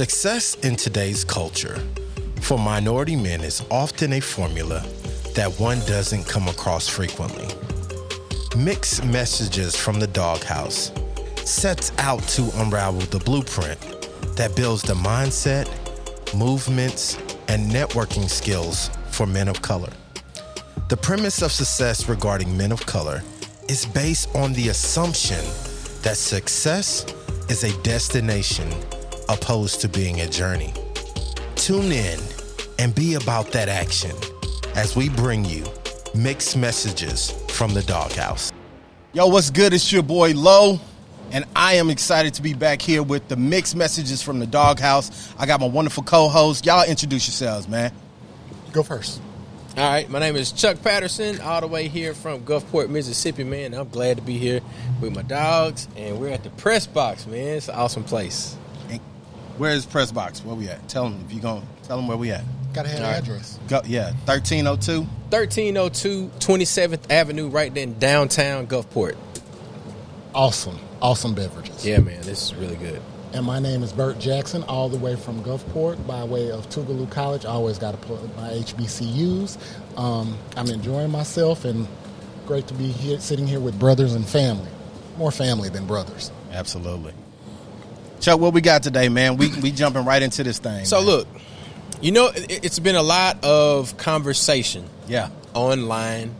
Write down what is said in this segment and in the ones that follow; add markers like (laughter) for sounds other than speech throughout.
Success in today's culture for minority men is often a formula that one doesn't come across frequently. Mixed Messages from the Dawghouse sets out to unravel the blueprint that builds the mindset, movements, and networking skills for men of color. The premise of success regarding men of color is based on the assumption that success is a destination opposed to being a journey. Tune in and be about that action as we bring you mixed messages from the dawghouse. Yo, what's good? It's your boy Low, and I am excited to be back here with the mixed messages from the dawghouse. I got my wonderful co-host. Y'all introduce yourselves, man. Go first. All right, my name is Chuck Patterson, all the way here from Gulfport, Mississippi, man. I'm glad to be here with my dogs, and we're at the press box, man. It's an awesome place. Where's press box? Where we at? Tell them if you going. Tell them where we at. Got to have All right. address. Go, yeah, thirteen oh two. 1302 27th Avenue, right there in downtown Gulfport. Awesome, awesome beverages. Yeah, man, this is really good. And my name is Bert Jackson, all the way from Gulfport by way of Tougaloo College. I always got to plug my HBCUs. Um, I'm enjoying myself and great to be here, sitting here with brothers and family. More family than brothers. Absolutely. Chuck, what we got today, man? We we jumping right into this thing. So, man. look, you know, it- it's been a lot of conversation yeah, online,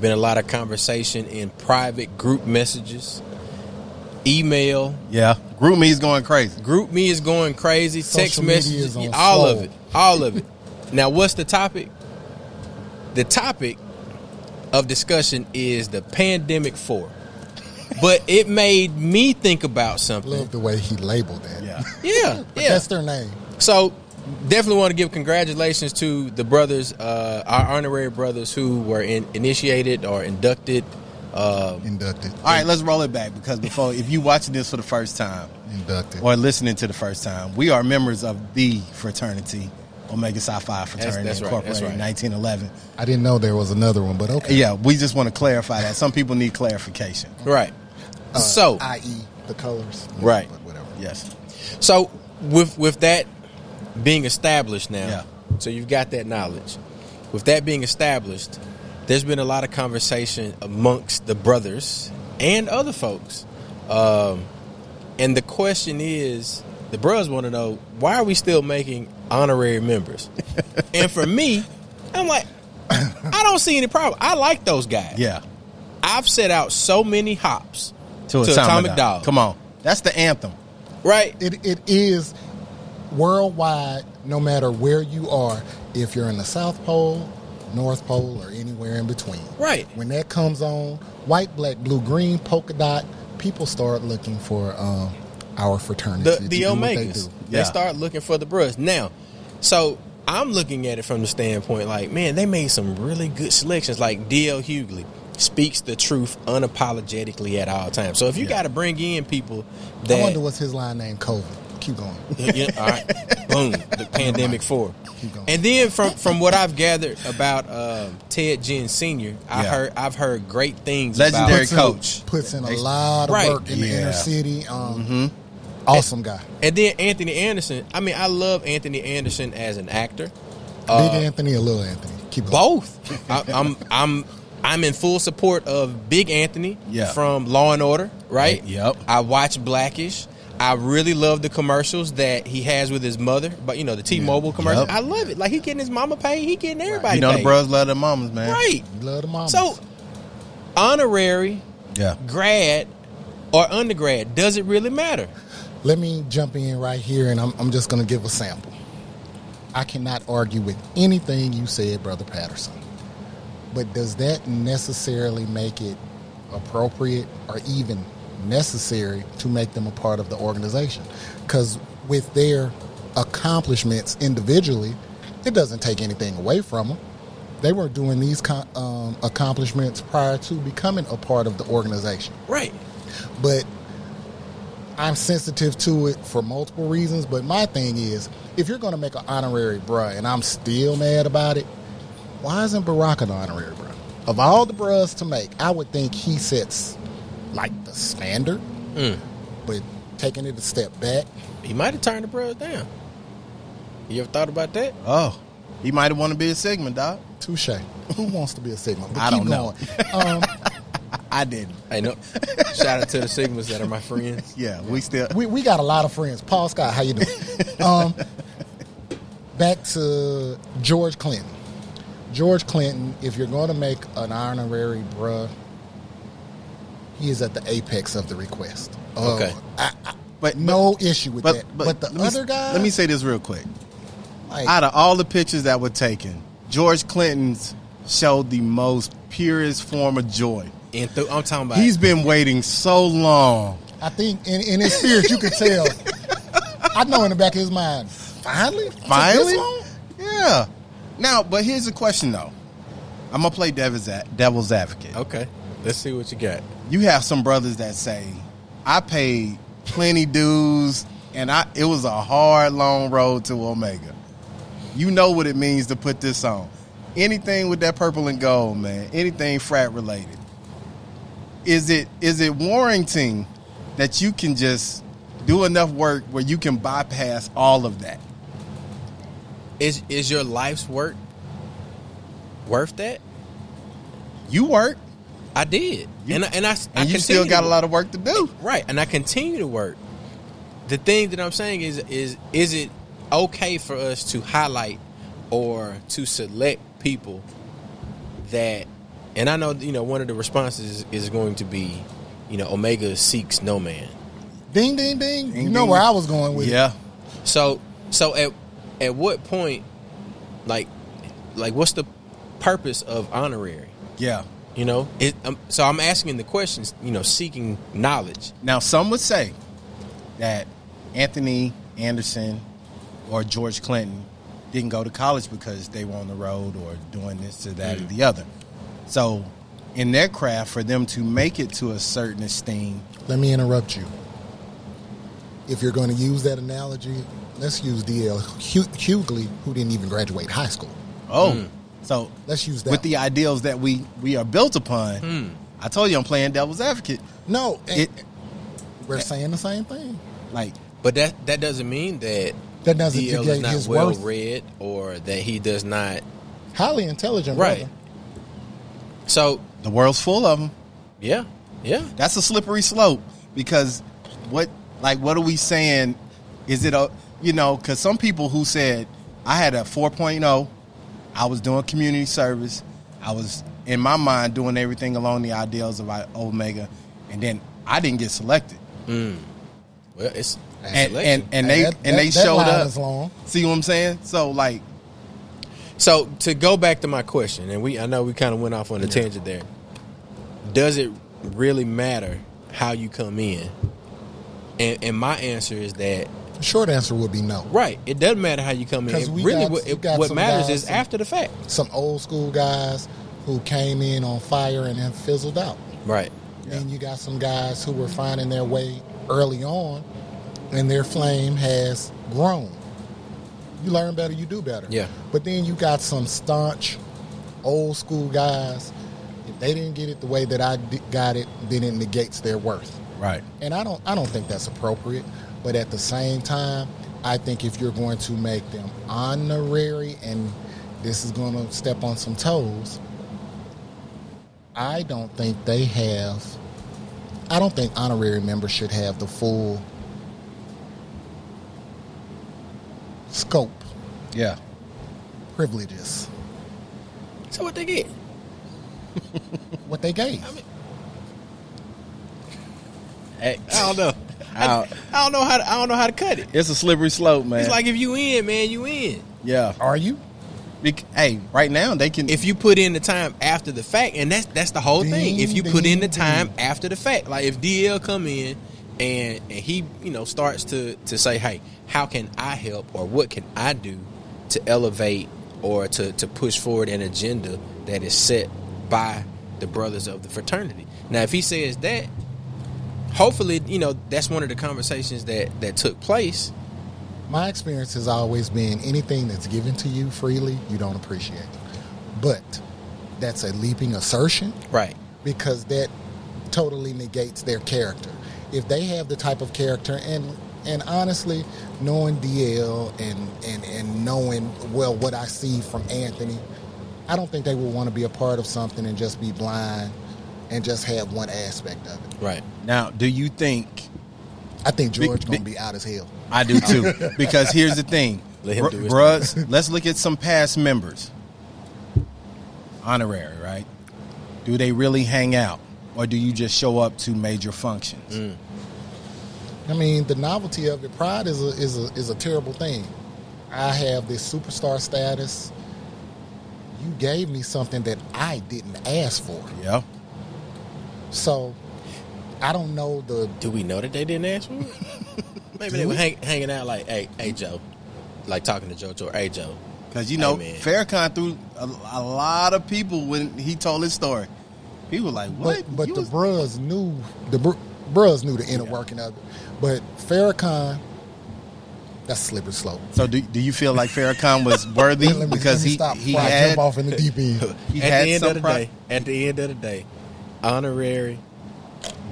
been a lot of conversation in private group messages, email. yeah. GroupMe is going crazy. GroupMe is going crazy. text Social media messages, is on all of it, all of it. (laughs) now, what's the topic? The topic of discussion is the pandemic four. But it made me think about something. Love the way he labeled that. Yeah, (laughs) Yeah, But yeah. that's their name. So, definitely want to give congratulations to the brothers, uh, our honorary brothers who were in, initiated or inducted. Uh, Inducted. All right, let's roll it back because before, if you watching this for the first time Inducted. or listening to the first time, we are members of the fraternity, Omega Psi Phi Fraternity that's right, Incorporated, that's right. 1911. I didn't know there was another one, but okay. Yeah, we just want to clarify that. Some people need clarification. right. Uh, so, i.e., the colors. Right. But whatever. Yes. so with with that being established now, Yeah. so you've got that knowledge. With that being established, there's been a lot of conversation amongst the brothers and other folks, um, and the question is, the brothers want to know why are we still making honorary members? (laughs) and for me, I'm like, I don't see any problem. I like those guys. Yeah. I've set out so many hops To, to Atomic Dog. Come on. That's the anthem. right? It, it is worldwide, no matter where you are, if you're in the South Pole, North Pole, or anywhere in between. Right. When that comes on, white, black, blue, green, polka dot, people start looking for um, our fraternity. the to the do what they omegas. do. They, start looking for the brush Now, so I'm looking at it from the standpoint like, man, they made some really good selections. Like DL Hughley speaks the truth unapologetically at all times. So if you got to bring in people that, I wonder what's his line name, COVID. Keep going. you know, all right, (laughs) boom, the pandemic four. Keep going. And then from from what I've gathered about um, Ted Ginn Senior, I Yeah. heard I've heard great things. Legendary about, Puts in- coach. puts in a lot of Right. work in the inner city. Um, Awesome guy. And then Anthony Anderson. I mean, I love Anthony Anderson as an actor. Big Uh, Anthony or Little Anthony? Keep going. Both. I, I'm I'm I'm in full support of Big Anthony Yeah. from Law and Order. Right. Yep. I watch Blackish. I really love the commercials that he has with his mother, but you know the T-Mobile commercial. Yep. I love it. Like he getting his mama paid, he getting everybody You know the paid. bros love their mamas, man. right? You love the mamas. So honorary, Yeah. grad, or undergrad, does it really matter? Let me jump in right here, and I'm, I'm just going to give a sample. I cannot argue with anything you said, Brother Patterson. But does that necessarily make it appropriate or even necessary to make them a part of the organization? Because with their accomplishments individually, it doesn't take anything away from them. They were doing these um, accomplishments prior to becoming a part of the organization Right. but I'm sensitive to it for multiple reasons. But my thing is, if you're going to make an honorary bruh, and I'm still mad about it, why isn't Barack an honorary bruh? Of all the bruhs to make, I would think he sets like the standard. But taking it a step back, He might have turned the brothers down. You ever thought about that? Oh, he might have wanted to be a Sigma, dog. Touche. (laughs) Who wants to be a Sigma? But I keep don't know. going. Um, (laughs) I didn't. Hey, no. Shout out to the Sigmas that are my friends. (laughs) Yeah, we still. we, we got a lot of friends. Paul Scott, how you doing? um, back to George Clinton. George Clinton, if you're going to make an honorary bruh, he is at the apex of the request. Uh, Okay. I, I, But no issue with but, that. but, But, the let me- other guy, Let me say this real quick. like, Out of all the pictures that were taken, George Clinton's showed the most purest form of joy. And th- I'm talking about He's been waiting so long. I think in, in his spirit, you could tell. (laughs) I know in the back of his mind, finally, Finally? Yeah. Now, but here's the question though. I'm gonna play devil's, devil's advocate. Okay. Let's see what you got. You have some brothers that say, "I paid plenty dues, and I it was a hard, long road to Omega." You know what it means to put this on. Anything with that purple and gold, man. Anything frat related. Is it is it warranting that you can just do enough work where you can bypass all of that? Is is your life's work worth that? You work, I did, You- and I, and I I and you still got a lot of work to do. Right, and I continue to work. The thing that I'm saying is is is it okay for us to highlight or to select people that and I know you know one of the responses is, is going to be you know Omega seeks no man. Ding, ding, ding. you know ding. where I was going with it. Yeah. So so at at what point like like what's the purpose of honorary? Yeah. You know, it, um, so I'm asking the questions. You know, seeking knowledge. Now, some would say that Anthony Anderson or George Clinton didn't go to college because they were on the road or doing this or that or the other. So, in their craft, for them to make it to a certain esteem, Let me interrupt you. If you're going to use that analogy, let's use D.L. Hu- Hughley, who didn't even graduate high school. oh, so Let's use that. with the ideals that we we are built upon, Hmm. I told you I'm playing devil's advocate. no, It we're saying the same thing. like But that that doesn't mean that That doesn't DL is not well worth. read or that he does not. Highly intelligent, Right. brother. So the world's full of them. yeah, yeah. That's a slippery slope because what like what are we saying? Is it a you know because some people who said I had a 4.0, I was doing community service, I was in my mind doing everything along the ideals of Omega, and then I didn't get selected. Mm. Well, it's And selection. and, and they That- and they that- that showed line up. is long. See what I'm saying? So like so to go back to my question, and we I know we kind of went off on a tangent there. Does it really matter how you come in? And, and my answer is that The short answer would be no. right. It doesn't matter how you come in. It really, got- what, it- what matters is some- after the fact. Some old school guys who came in on fire and then fizzled out. Right. And you got some guys who were finding their way early on, and their flame has grown. You learn better, you do better. Yeah. But then you got some staunch, old school guys. If they didn't get it the way that I got it, then it negates their worth. right. And I don't, I don't think that's appropriate. But at the same time, I think if you're going to make them honorary, and this is going to step on some toes, I don't think they have. I don't think honorary members should have the full scope Yeah. privileges So what they get? what they gave. Hey, I don't know. I, I- I don't know how to, I don't know how to cut it. it's a slippery slope, man. It's like if you in, man, you in. yeah. Are you? Bec- hey, right now they can If you put in the time after the fact, and that's that's the whole thing. If you Ding, put in the time ding. after the fact, like if DL come in and and he you know starts to to say, hey, how can I help or what can I do to elevate or to to push forward an agenda that is set by the brothers of the fraternity. Now, if he says that, hopefully, you know that's one of the conversations that that took place. My experience has always been anything that's given to you freely, you don't appreciate. But that's a leaping assertion Right. because that totally negates their character. If they have the type of character and and honestly, knowing DL and, and and knowing well what I see from Anthony, I don't think they would want to be a part of something and just be blind and just have one aspect of it. Right. Now, do you think I think Big- George gonna be out as hell. I do too? (laughs) because here's the thing, Let him Br- do his bruhs, Let's look at some past members. Honorary, right? Do they really hang out, or do you just show up to major functions? Mm. I mean, the novelty of it, pride is a is a is a terrible thing. I have this superstar status. You gave me something that I didn't ask for. Yeah. So I don't know the Do we know that they didn't ask for it? (laughs) Maybe Do they were hang, hanging out like, hey, hey, Joe, like talking to Joe, Joe, hey, Joe. Because you know, Hey. Farrakhan threw a, a lot of people when he told his story. People were like, "What?" but but the was- bros knew the br- bros knew the inner Yeah. working of it. But Farrakhan, that's slippery slope. so do, do you feel like Farrakhan was (laughs) worthy Let me- let because me he stop he before I had jump off in the deep end. (laughs) he at had the end some of the pri- day, at the end of the day, honorary,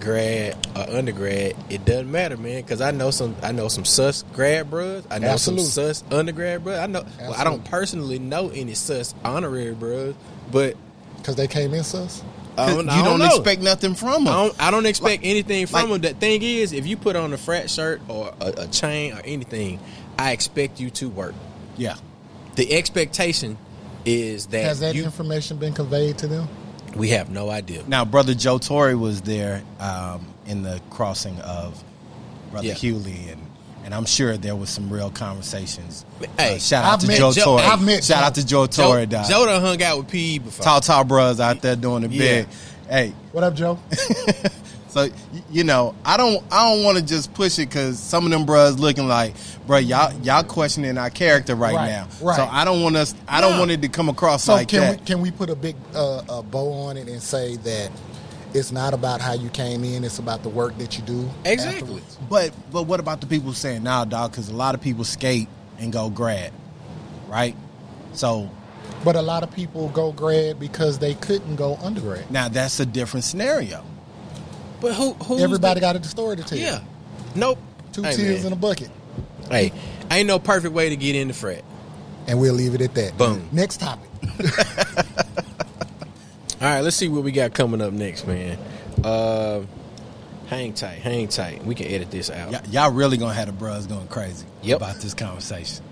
grad, or undergrad, it doesn't matter, man. Because I know some, I know some sus grad bros. I know Absolutely. some sus undergrad bros. I know. Well, I don't personally know any sus honorary bros, but Because they came in sus. I you don't, I don't, know. expect nothing from them. I don't, I don't expect anything from like- them. The thing is, if you put on a frat shirt or a, a chain or anything, I expect you to work. Yeah. The expectation is that, Has that you, information been conveyed to them? We have no idea. Now, brother Joe Torre was there um, in the crossing of brother Yeah. Hughley, and and I'm sure there was some real conversations. Hey, Uh, shout out I've to met Joe Joe- Torre. I've met shout Joe. out to Joe Joe, Torre. dog. Joe done hung out with PE before. Tall, tall bros out there doing the Yeah. big. Hey, What up, Joe? (laughs) so you know, I don't, I don't want to just push it because some of them bros looking like, bro, y'all, y'all questioning our character right, Right, now. right. So I don't want us, I don't No. want it to come across So like can that. we can we put a big uh, a bow on it and say that it's not about how you came in; it's about the work that you do. Exactly. afterwards? But but what about the people saying now, dog? Because a lot of people skate and go grad, right? So But a lot of people go grad because they couldn't go undergrad. now that's a different scenario. But who? Who's Everybody the- got a story to tell. Yeah. Nope. Two Hey, tears man. in a bucket, Hey, ain't no perfect way to get into the frat. and we'll leave it at that. Boom. Next topic. (laughs) All right, let's see what we got coming up next, man. Uh, hang tight, hang tight. We can edit this out. Y- y'all really gonna have the bros going crazy Yep. about this conversation.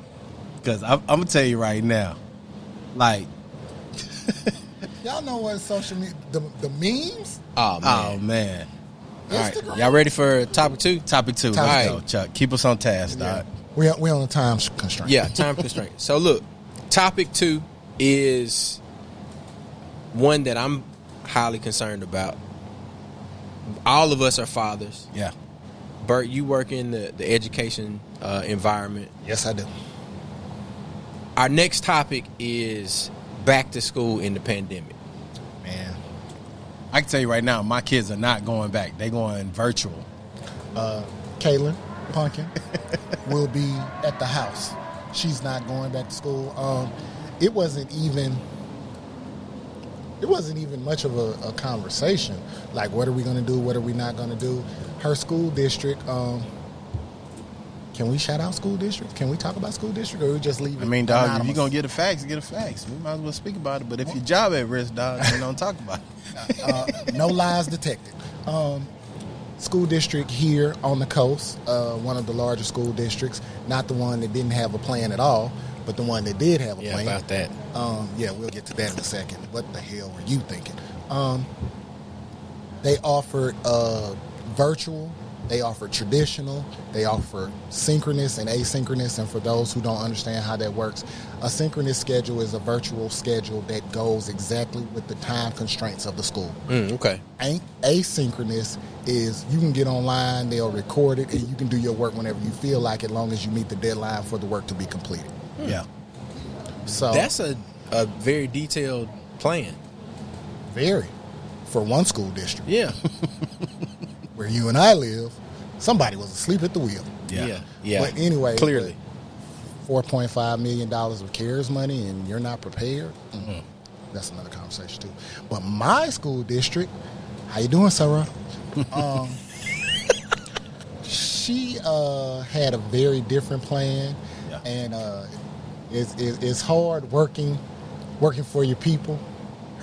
Because I'm, I'm gonna tell you right now, like, (laughs) Y'all know what social media the, the memes. Oh oh man. Man. All right, y'all ready for topic two? Topic two. Topic Let's two. Chuck. Keep us on task, Yeah. dog. We we on a time constraint. Yeah, time constraint. (laughs) So look, topic two is one that I'm highly concerned about. All of us are fathers. Yeah. Bert, you work in the, the education uh, environment. Yes, I do. Our next topic is back to school in the pandemic. Man. I can tell you right now, my kids are not going back. They going virtual. Kaylin Punkin (laughs) will be at the house. She's not going back to school. Um, it wasn't even. It wasn't even much of a, a conversation. Like, what are we going to do? What are we not going to do? Her school district. Um, can we shout out school district? Can we talk about school district, or we just leave it? I mean, dog, if you're gonna get a fax, get a fax. We might as well speak about it. But if your job at risk, dog, then don't talk about it. (laughs) uh, no lies detected. Um, school district here on the coast, uh, one of the larger school districts, not the one that didn't have a plan at all, but the one that did have a Yeah, plan. about that. Um, yeah, we'll get to that in a second. What the hell were you thinking? Um, they offered uh, virtual, they offer traditional, they offer synchronous and asynchronous. And for those who don't understand how that works, a synchronous schedule is a virtual schedule that goes exactly with the time constraints of the school. Mm, okay. Ain't asynchronous is you can get online, they'll record it, and you can do your work whenever you feel like it, long as you meet the deadline for the work to be completed. Yeah. So That's a, a very detailed plan. very for one school district Yeah. (laughs) where you and I live, somebody was asleep at the wheel. Yeah. Yeah. Yeah. But anyway, clearly. four point five million dollars of CARES money, and you're not prepared. Mm-hmm. Mm, That's another conversation too. But my school district, how you doing, Sarah? (laughs) um, she uh, had a very different plan, Yeah. and uh, it's, it's it's hard working working for your people.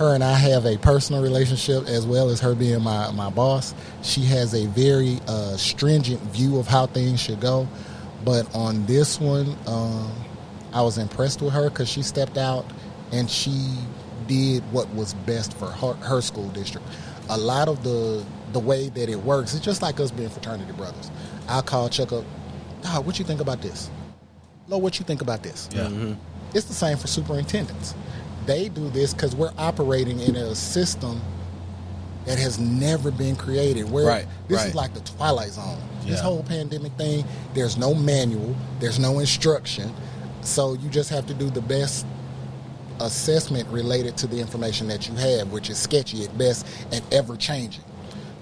Her and I have a personal relationship as well as her being my, my boss. She has a very uh, stringent view of how things should go, but on this one, um, I was impressed with her because she stepped out and she did what was best for her, her school district. A lot of the the way that it works, it's just like us being fraternity brothers. I'll call Chuck up, Dog, what you think about this? Lo, what you think about this? Yeah. It's the same for superintendents. They do this because we're operating in a system that has never been created. Where Right, this right. is like the twilight zone. This whole pandemic thing, there's no manual, there's no instruction, so you just have to do the best assessment related to the information that you have, which is sketchy at best and ever changing.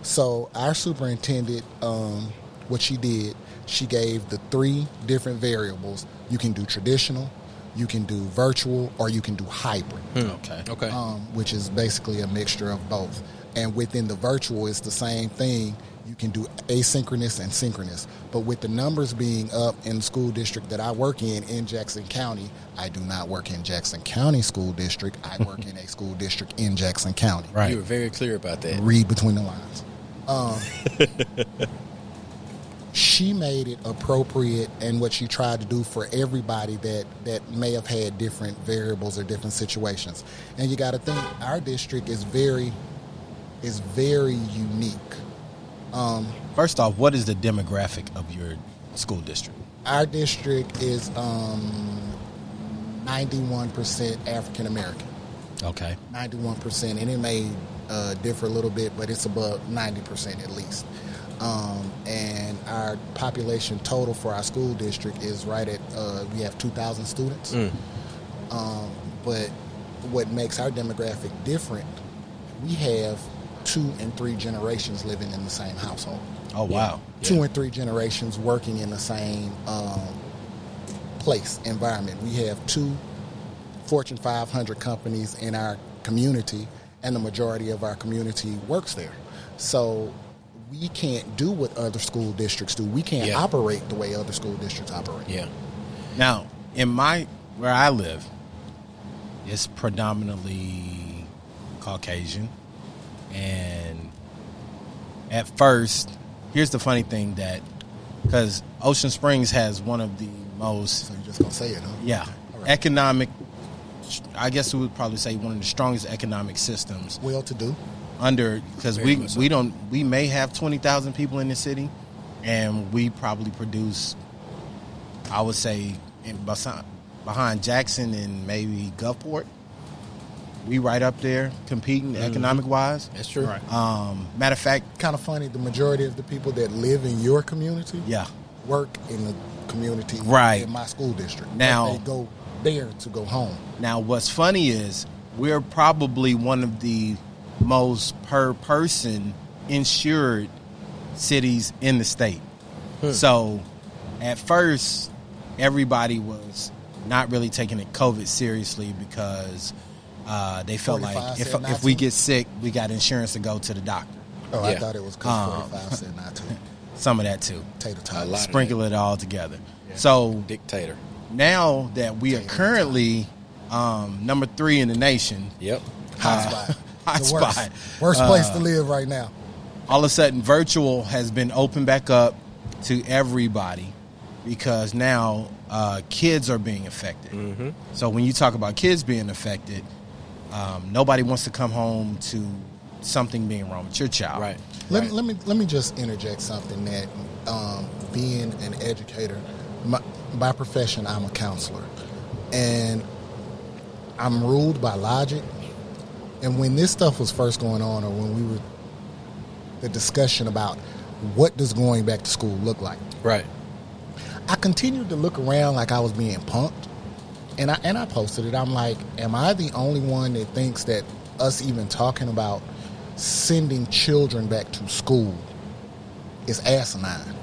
So our superintendent, um, what she did, she gave the three different variables. You can do traditional, you can do virtual, or you can do hybrid, Okay. Okay. um, which is basically a mixture of both. And within the virtual, it's the same thing. You can do asynchronous and synchronous. But with the numbers being up in the school district that I work in in Jackson County, I do not work in Jackson County School District. I (laughs) work in a school district in Jackson County Right. You were very clear about that. read between the lines. Um, (laughs) she made it appropriate and what she tried to do for everybody that, that may have had different variables or different situations. And you got to think our district is very is very unique. Um, First off, what is the demographic of your school district? our district is um, 91% African American. Okay. 91%, and it may uh, differ a little bit, but it's above 90% at least. Um, and our population total for our school district is right at, uh, we have 2,000 students. Um, but what makes our demographic different, we have two and three generations living in the same household. Oh wow. Two and three generations working in the same um, place, environment. We have two Fortune 500 companies in our community, and the majority of our community works there. So we can't do what other school districts do. We can't Yeah. operate the way other school districts operate. Yeah. Now, in my where I live, it's predominantly Caucasian, and at first, here's the funny thing that because Ocean Springs has one of the most So you're just gonna say it, huh? yeah right. economic. I guess we would probably say one of the strongest economic systems Well to do. Under because we much we don't we may have twenty thousand people in the city, and we probably produce, I would say, in, besi- behind Jackson and maybe Gulfport, we right up there competing economic wise. That's true. Um, matter of fact, Kind of funny. The majority of the people that live in your community yeah, work in the community Right. in my school district. Now- they go there to go home. Now, what's funny is we're probably one of the most per person insured cities in the state. So, at first, everybody was not really taking it COVID seriously because uh, they felt like if, if we get sick, we got insurance to go to the doctor. Oh, I thought it was because Um, 45 said not to. (laughs) Some of that too. Tater A tots. Sprinkle it all together. So Dictator. now that we are currently um, number three in the nation, Yep. Hot spot. (laughs) hot (laughs) The worst. spot. Worst place to live right now. all of a sudden virtual has been opened back up to everybody because now uh, kids are being affected. Mm-hmm. So when you talk about kids being affected, um, nobody wants to come home to something being wrong with your child. Right. Let, right. me, let me let me just interject something that um, being an educator, my, by profession, I'm a counselor, and I'm ruled by logic. And when this stuff was first going on, or when we were the discussion about what does going back to school look like, Right. I continued to look around like I was being punked, and I and I posted it. I'm like, am I the only one that thinks that us even talking about sending children back to school is asinine?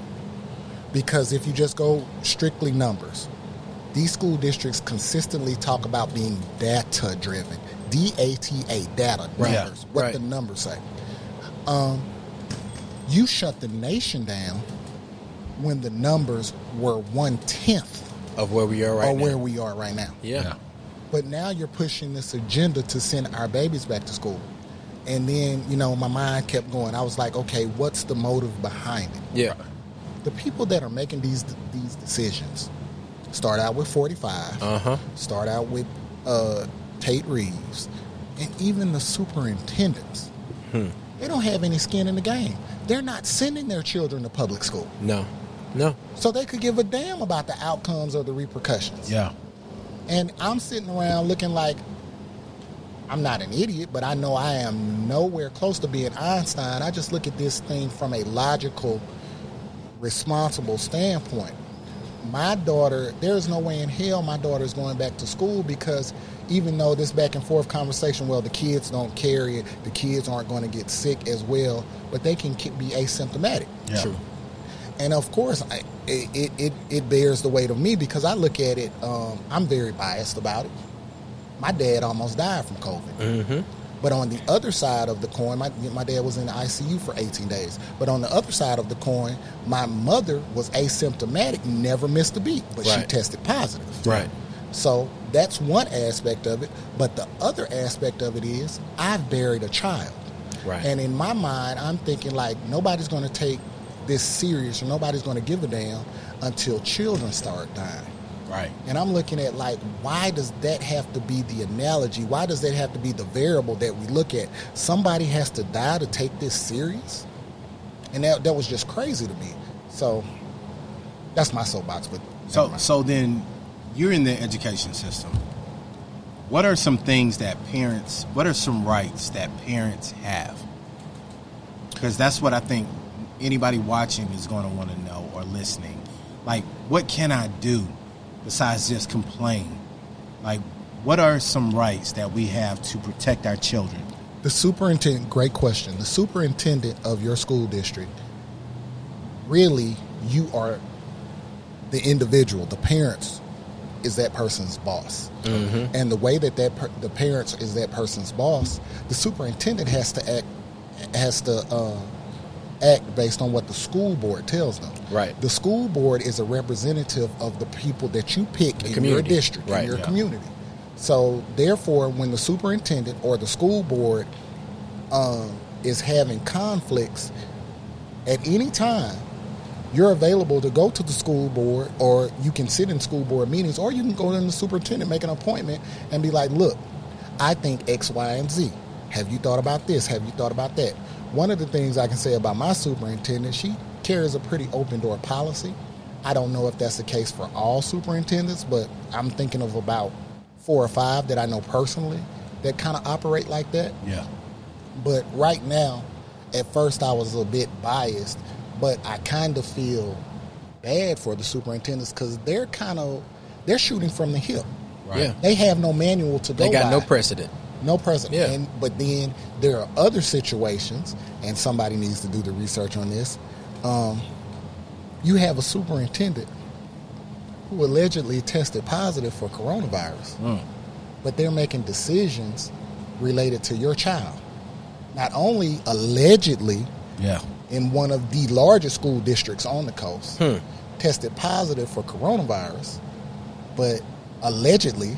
Because if you just go strictly numbers, these school districts consistently talk about being data driven. D A T A, data, Right. numbers, what Right. the numbers say. Um, you shut the nation down when the numbers were one tenth Of where we are right of now. where we are right now. yeah. But now you're pushing this agenda to send our babies back to school. And then, you know, my mind kept going. I was like, okay, what's the motive behind it? Yeah. The people that are making these these decisions start out with 45, Uh huh. start out with uh, Tate Reeves, and even the superintendents. Hmm. They don't have any skin in the game. They're not sending their children to public school. No. No. So they could give a damn about the outcomes or the repercussions. Yeah. And I'm sitting around looking like I'm not an idiot, but I know I am nowhere close to being Einstein. I just look at this thing from a logical, responsible standpoint. My daughter, there's no way in hell my daughter is going back to school because even though this back and forth conversation, well, the kids don't carry it, the kids aren't going to get sick as well, but they can be asymptomatic. Yeah. True. And of course, I, it, it, it bears the weight of me because I look at it, um, I'm very biased about it. My dad almost died from COVID. Mm-hmm. But on the other side of the coin, my, my dad was in the ICU for 18 days. But on the other side of the coin, my mother was asymptomatic, never missed a beat, but she tested positive. Right. So that's one aspect of it. But the other aspect of it is I've buried a child. Right. And in my mind, I'm thinking like nobody's going to take this serious or nobody's going to give a damn until children start dying. Right. And I'm looking at like, why does that have to be the analogy? Why does that have to be the variable that we look at? Somebody has to die to take this serious? And that, that was just crazy to me. So that's my soapbox. But So so then you're in the education system. What are some things that parents what are some rights that parents have? Because that's what I think anybody watching is going to want to know or listening. Like what can I do besides just complain? Like what are some rights that we have to protect our children? The superintendent, great question. The superintendent of your school district, really, you are the individual. The parents is that person's boss. And the way that, that per, the parents is that person's boss, the superintendent has to act has to uh, act based on what the school board tells them. Right. The school board is a representative of the people that you pick in your district, Right. in your Yeah. community. So therefore, when the superintendent or the school board um, is having conflicts at any time, you're available to go to the school board, or you can sit in school board meetings, or you can go to the superintendent, make an appointment, and be like, "Look, I think X, Y, and Z. Have you thought about this? Have you thought about that?" One of the things I can say about my superintendent, she carries a pretty open door policy. I don't know if that's the case for all superintendents, but I'm thinking of about four or five that I know personally that kind of operate like that. Yeah. But right now, at first I was a bit biased, but I kind of feel bad for the superintendents because they're kind of they're shooting from the hip. Right. Yeah. They have no manual to go They got by. no precedent. No precedent. Yeah. And, but then there are other situations, and somebody needs to do the research on this. Um, you have a superintendent who allegedly tested positive for coronavirus, Mm. but they're making decisions related to your child. Not only allegedly Yeah. in one of the largest school districts on the coast, Hmm. tested positive for coronavirus, but allegedly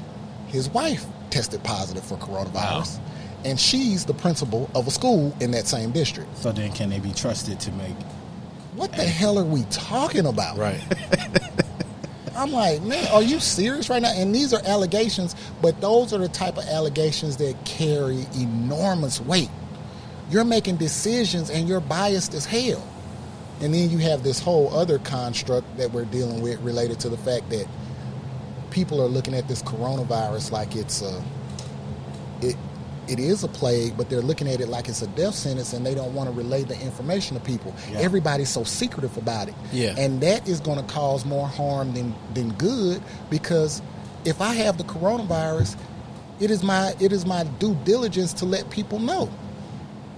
his wife tested positive for coronavirus. And she's the principal of a school in that same district. So then can they be trusted to make What the hell are we talking about? Right. (laughs) I'm like, man, are you serious right now? And these are allegations, but those are the type of allegations that carry enormous weight. You're making decisions and you're biased as hell. And then you have this whole other construct that we're dealing with related to the fact that people are looking at this coronavirus like it's a it it is a plague, but they're looking at it like it's a death sentence and they don't want to relay the information to people. Yeah. Everybody's so secretive about it. Yeah. And that is going to cause more harm than than good because if I have the coronavirus, it is my it is my due diligence to let people know.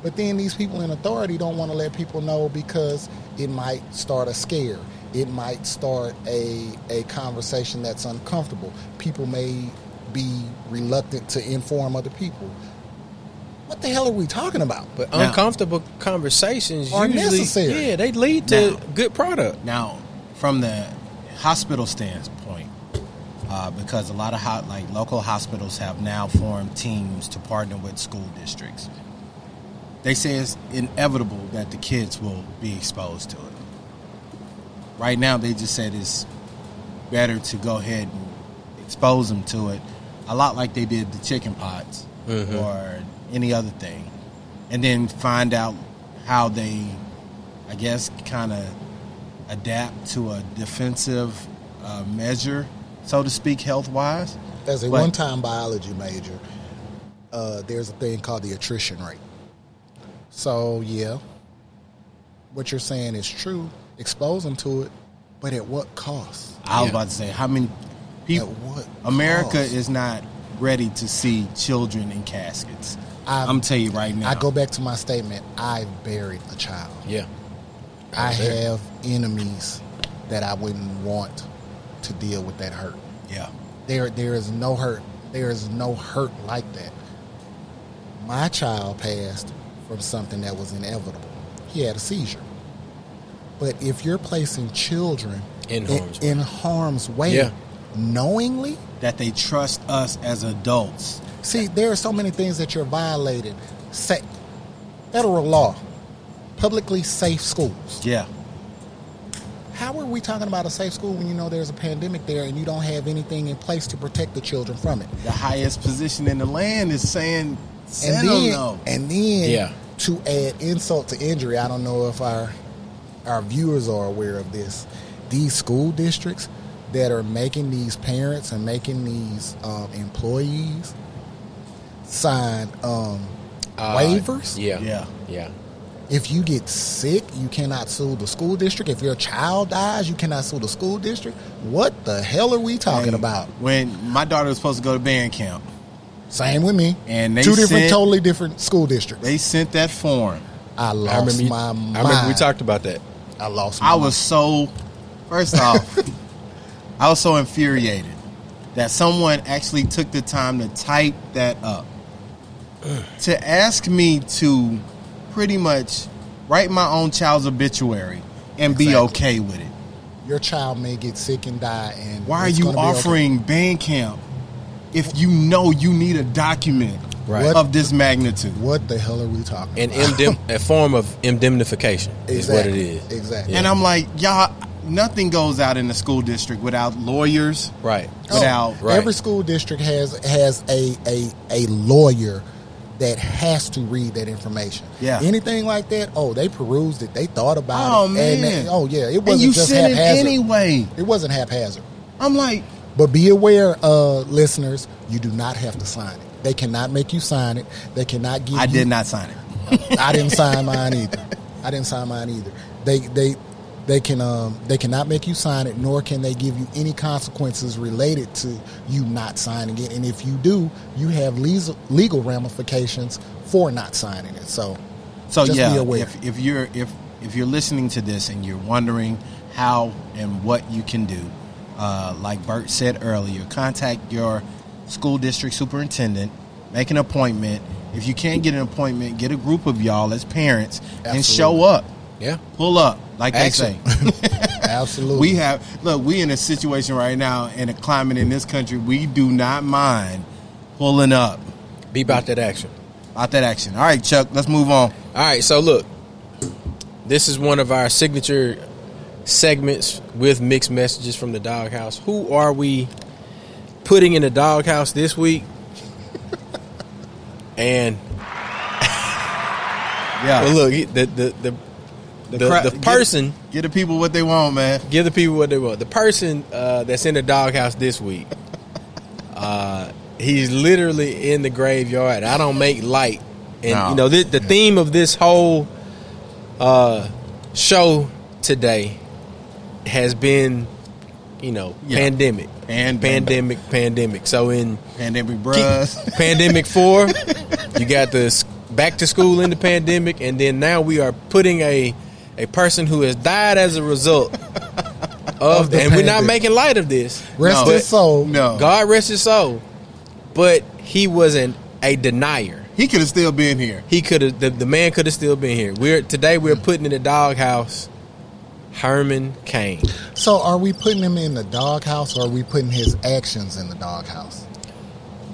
But then these people in authority don't want to let people know because it might start a scare. It might start a a conversation that's uncomfortable. People may be reluctant to inform other people. What the hell are we talking about? But Now- uncomfortable conversations Are usually, necessary. yeah, they lead to Now- good product. Now, from the hospital standpoint, uh, because a lot of hot, like local hospitals have now formed teams to partner with school districts. They say it's inevitable that the kids will be exposed to it. Right now, they just said it's better to go ahead and expose them to it, a lot like they did the chicken pox or any other thing, and then find out how they, I guess, kind of adapt to a defensive uh, measure, so to speak, health wise. As a But- one-time biology major, uh, there's a thing called the attrition rate. So yeah, what you're saying is true. Expose them to it, but at what cost? I was Yeah. about to say, how many people? At what America cost? is not ready to see children in caskets. I've- I'm telling you right now. I go back to my statement. I've buried a child. Yeah. I there. have enemies that I wouldn't want to deal with that hurt. Yeah. There, there is no hurt. There is no hurt like that. My child passed from something that was inevitable. He had a seizure. But if you're placing children In harm's way. in harm's way, Yeah. knowingly, That they trust us as adults. see, there are so many things that you're violating. Say, federal law, publicly safe schools. Yeah. How are we talking about a safe school when you know there's a pandemic there and you don't have anything in place to protect the children from it? The highest position in the land is saying, And then, no. and then Yeah. to add insult to injury, I don't know if our our viewers are aware of this. These school districts that are making these parents and making these um, employees sign um, Uh, waivers. Yeah. Yeah. Yeah. If you get sick, you cannot sue the school district. If your child dies, you cannot sue the school district. What the hell are we talking And about? When my daughter was supposed to go to band camp, Same with me. And they two different, sent- totally different school districts. they sent that form. I I lost remember, you, my I remember we talked about that. I lost. My I mind. was so, first off, (laughs) I was so infuriated that someone actually took the time to type that up. to ask me to pretty much write my own child's obituary and be okay with it. Your child may get sick and die, and Why are you okay. offering band camp if you know you need a document Right. of this magnitude? What the hell are we talking An about? indem- a form of indemnification is what it is. Exactly. Yeah. And I'm like, y'all, nothing goes out in the school district without lawyers. Right. Without Right. Every school district has has a, a a lawyer that has to read that information. Yeah. Anything like that, oh, they perused it, they thought about Oh, it. And man. they- oh yeah, it wasn't you just sent it anyway. It wasn't haphazard. I'm like, But be aware, uh, listeners, you do not have to sign it. They cannot make you sign it. They cannot give you I you did not sign it. I didn't sign mine either. I didn't sign mine either. They they they can um they cannot make you sign it, nor can they give you any consequences related to you not signing it. And if you do, you have legal legal ramifications for not signing it. So So Just yeah, be aware. if if you're if if you're listening to this and you're wondering how and what you can do, uh, like Bert said earlier, contact your school district superintendent, make an appointment. If you can't get an appointment, get a group of y'all as parents and show up. Yeah. Pull up, like they Action. say. (laughs) absolutely, we have look. We in a situation right now in a climate in this country. We do not mind pulling up Be about that action. About that action. All right, Chuck. Let's move on. All right, so look, this is one of our signature segments with mixed messages from the dawghouse. Who are we putting in the doghouse this week? and Yeah. well, look, he- the the the the, cra- the get- person give, the people what they want, man. give the people what they want. The person uh, that's in the doghouse this week, (laughs) uh, he's literally in the graveyard. I don't make light, and No. you know the, the theme of this whole uh, show today has been, you know, Yeah. pandemic, Pandemic. pandemic, pandemic. So in Pandemic bros. (laughs) (laughs) pandemic four, you got the back to school in the pandemic, and then now we are putting a a person who has died as a result (laughs) of, Of the and we're not making light of this. rest No. his soul. no. God rest his soul, but he wasn't a denier. He could have still been here. He could have the, the man could have still been here. We're today we're mm. putting in the doghouse Herman Cain. So are we putting him in the doghouse or are we putting his actions in the doghouse?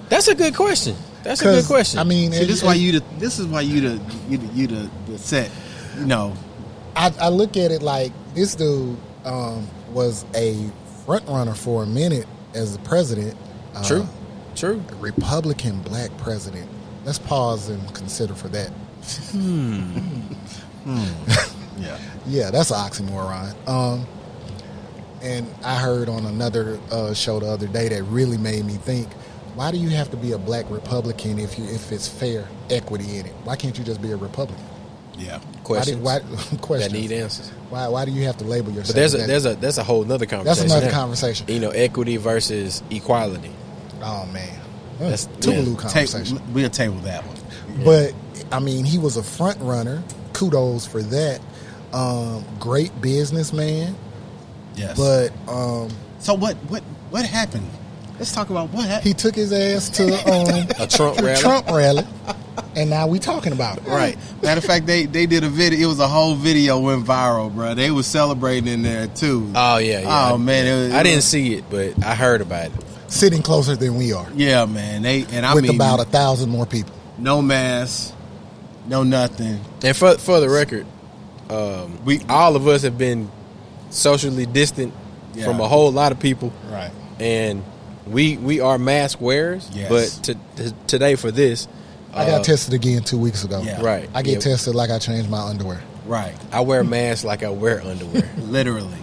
That's a good question. That's a good question. I mean, See, it- this is why you the, this is why you the you the, you the, the set. You know, I, I look at it like this dude um, was a front runner for a minute as the president. Uh, true, true. Republican black president. Let's pause and consider for that. (laughs) yeah. Yeah, that's an oxymoron. Um, and I heard on another uh, show the other day that really made me think: Why do you have to be a black Republican if you if it's fair equity in it? Why can't you just be a Republican? Yeah. Questions Why, did, why (laughs) that questions? need answers. Why why do you have to label yourself? But there's a that? there's a that's a whole another conversation. that's another conversation. You know, equity versus equality. Oh man, That's- that's Tougaloo yeah. conversation. Ta- we'll table that one. But I mean, he was a front runner. Kudos for that. Um, great businessman. Yes. But um, so what what what happened? Let's talk about what happened. he took his ass to (laughs) um, A Trump rally. Trump rally, and now we talking about it. Right. Matter of fact, they they did a video. It was a whole video went viral, bro. They was celebrating in there too. Oh yeah, yeah. Oh, man, it was- I didn't see it, but I heard about it. Sitting closer than we are, yeah, man. They and I with mean, about a thousand more people. no mask, no nothing. And for for the record, um, We- all of us have been socially distant Yeah. from a whole lot of people, Right. and we we are mask wearers. Yes. But to, to, today for this, I got uh, tested again two weeks ago. Yeah. Right. I get Yeah. tested like I changed my underwear. Right. I wear masks like I wear underwear. (laughs) Literally.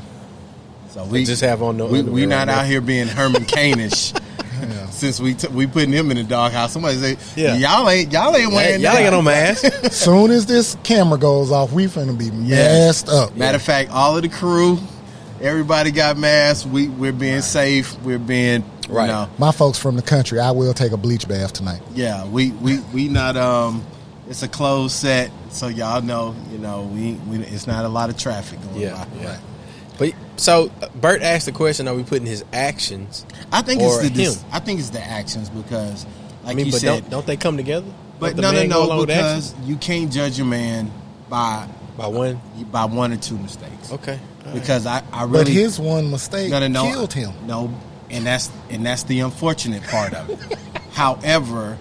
So we just have on no We, are we not right now. out here being Herman (laughs) Cainish. Yeah. Since we t- we putting him in the doghouse, somebody say, Yeah. y'all ain't y'all ain't wearing Y'all ain't got no mask. (laughs) Soon as this camera goes off, we finna be Yes. messed up. Matter of fact, all of the crew, everybody got masks. We we're being safe. We're being you Right. know, My folks from the country, I will take a bleach bath tonight. yeah. We we we not um. It's a closed set, so y'all know. You know, we, we it's not a lot of traffic going yeah, by. yeah. But so uh, Bert asked the question: Are we putting his actions? I think Or it's the dis- him. I think it's the actions because, like I mean, you but said, don't don't they come together? but no, no, man go along no, because you can't judge a man by by one. by one or two mistakes. Okay, all right. Because I, I really But his one mistake no, no, no, killed him. No, and that's and that's the unfortunate part of it. (laughs) However,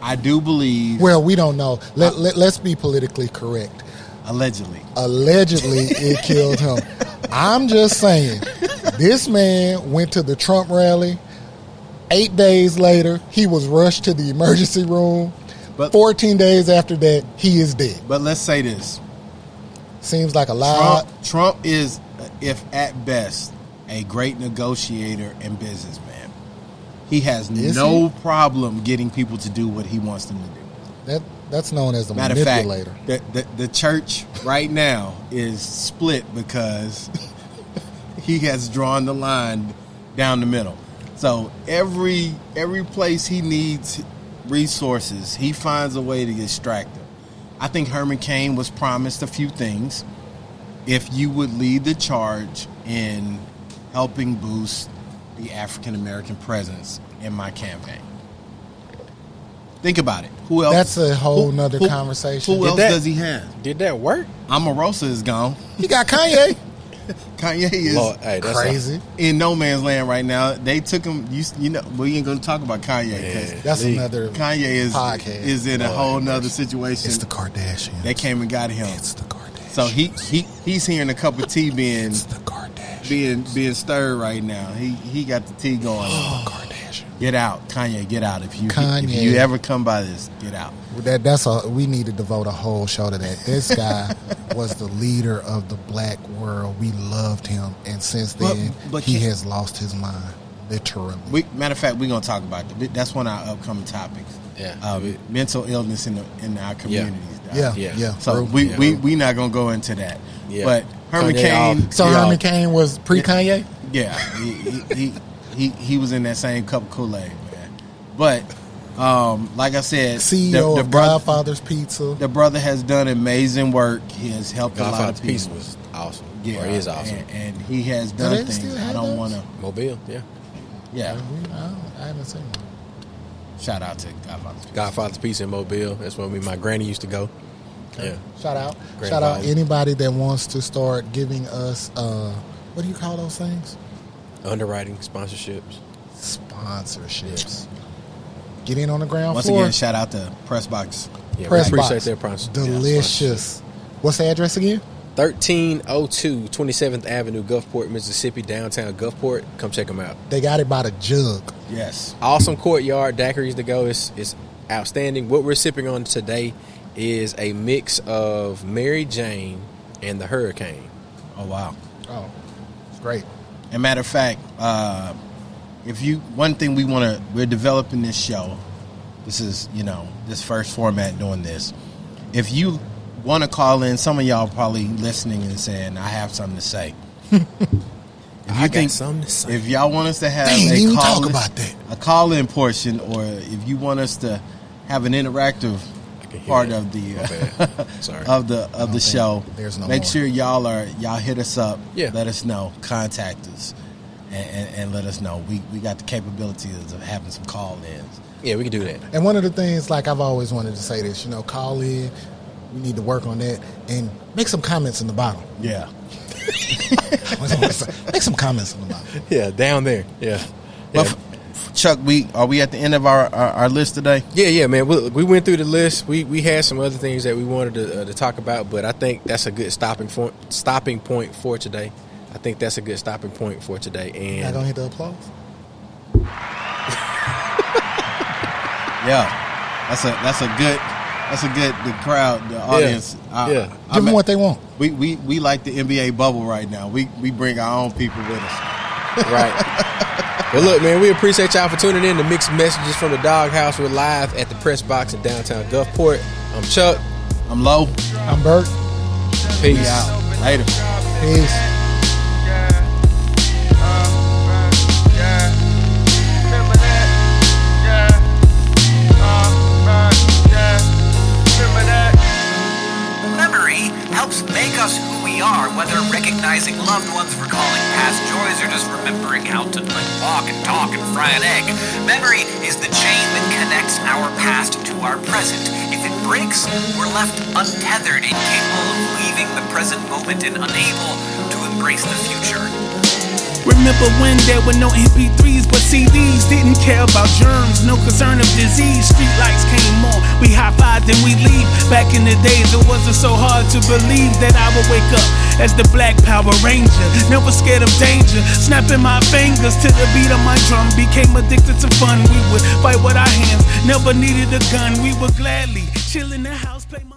I do believe Well, we don't know. Let, let, let's be politically correct. Allegedly. Allegedly, it killed him. I'm just saying, this man went to the Trump rally. Eight days later, he was rushed to the emergency room. But- 14 days after that, he is dead. But let's say this: Seems like a lot. Trump, Trump is, if at best, a great negotiator and businessman. He has Is no he? problem getting people to do what he wants them to do. That that's known as the Matter of fact, manipulator. the, the, the church right now is split because (laughs) he has drawn the line down the middle. So every every place he needs resources, he finds a way to extract them. I think Herman Cain was promised a few things. If you would lead the charge in helping boost the African American presence in my campaign. Think about it. Who else? That's a whole who- nother who- conversation. Who Did else that- does he have? Did that work? Omarosa is gone. (laughs) He got Kanye. (laughs) Kanye is Lord, hey, that's Crazy. in no man's land right now. They took him. You, you know, we ain't going to talk about Kanye Yeah. That's League. another Kanye is podcast. is in a whole have nother situation. It's the Kardashians. they came and got him. It's the Kardashians. So he he he's hearing a cup of tea being It's the Kardashians. being being stirred right now. He he got the tea going. (gasps) Kardashians. Get out, Kanye. Get out. If you if you ever come by this, get out. That that's a we need to devote a whole show to that. This guy (laughs) was the leader of the black world. We loved him, and since then but he can- has lost his mind, literally. We, matter of fact, we're gonna talk about that. That's one of our upcoming topics. Yeah. um, mental illness in the in our communities. dog. Yeah, Yeah. yeah. So True. we, Yeah. we we not gonna go into that. Yeah. But Herman Kanye Cain, so Herman Cain was pre Kanye. yeah, he, he, he he he was in that same cup of Kool Aid, man. But um, like I said, CEO the, the of brother Godfather's Pizza. the brother has done amazing work. He has helped a lot of people. piece was awesome. yeah, or is awesome. and, and he has done they things. I don't want to. Mobile, yeah. Yeah, I, don't- I haven't seen one. shout out to Godfather's. Pizza. Godfather's Piece in Mobile. That's where me, my granny used to go. Yeah. Shout out. Great Shout out anybody that wants to start giving us uh what do you call those things? Underwriting, sponsorships. Sponsorships. Get in on the ground floor. Once floor. again, shout out to Pressbox. Yeah, Press we appreciate box. their sponsor. Delicious. What's the address again? 1302 27th Avenue, Gulfport, Mississippi, downtown Gulfport. Come check them out. They got it by the jug. Yes. Awesome courtyard, daiquiris to go. It's, it's outstanding. What we're sipping on today is a mix of Mary Jane and the Hurricane. Oh wow. Oh, it's great. And matter of fact, uh, if you one thing we want to, we're developing this show. This is you know this first format doing this. If you want to call in, some of y'all probably listening and saying, "I have something to say." (laughs) if I got something to say. if y'all want us to have Dang, a call talk about that. a call in portion, or if you want us to have an interactive I can hear part of the uh. (laughs) Sorry. of the of the show. there's no Make more. sure y'all are y'all hit us up. Yeah. Let us know. Contact us. And, and, and let us know. We we got the capabilities of having some call ins. yeah, we can do that. And one of the things, like I've always wanted to say this, you know, call in. We need to work on that and make some comments in the bottom. Yeah. (laughs) make some comments in the bottom. Yeah, down there. Yeah. Yeah. f- Chuck, we are we at the end of our, our, our list today? Yeah, yeah, man. We, we went through the list. We we had some other things that we wanted to, uh, to talk about, but I think that's a good stopping point. Stopping point for today. I think that's a good stopping point for today. And I gonna hit the applause. (laughs) Yeah. That's a that's a good that's a good the crowd the audience. I- Yeah. I Give them mean, what they want. we, we we like the NBA bubble right now. We we bring our own people with us. right. (laughs) but look, man, we appreciate y'all for tuning in to Mixed Messages from the Dawghouse. We're live at the Press Box in downtown Gulfport. I'm Chuck. I'm low. I'm Bert. Peace. We out. Later. Peace. Whether recognizing loved ones, recalling past joys, or just remembering how to like, walk and talk and fry an egg. Memory is the chain that connects our past to our present. If it breaks, we're left untethered, incapable of leaving the present moment and unable to embrace the future. Remember when there were no MP3s but CDs? Didn't care about germs, no concern of disease. Streetlights came on, we high five, then we leave. Back in the days, it wasn't so hard to believe that I would wake up as the Black Power Ranger. Never scared of danger, snapping my fingers to the beat of my drum. Became addicted to fun. We would fight with our hands, never needed a gun. We would gladly chill in the house, play my